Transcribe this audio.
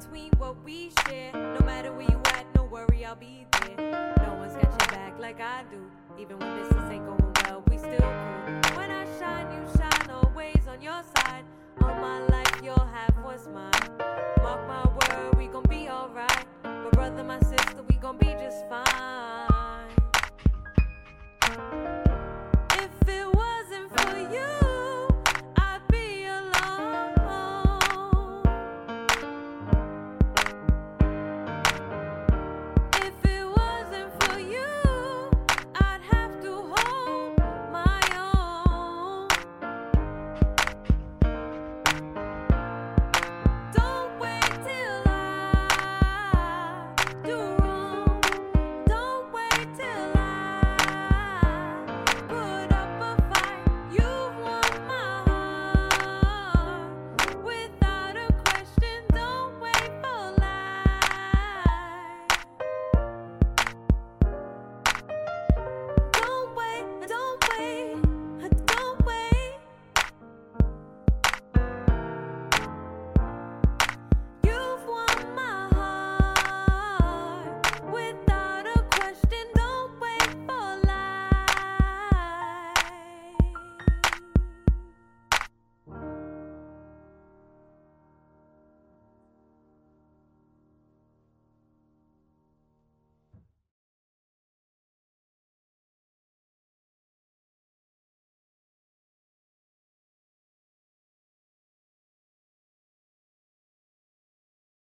Between what we share. No matter where you at, no worry, I'll be there. No one's got your back like I do. Even when business ain't going well, we still cool. When I shine, you shine always on your side. All my life, you'll have what's mine. Mark my word, we gon' be alright. My brother, my sister, we gon' be just fine.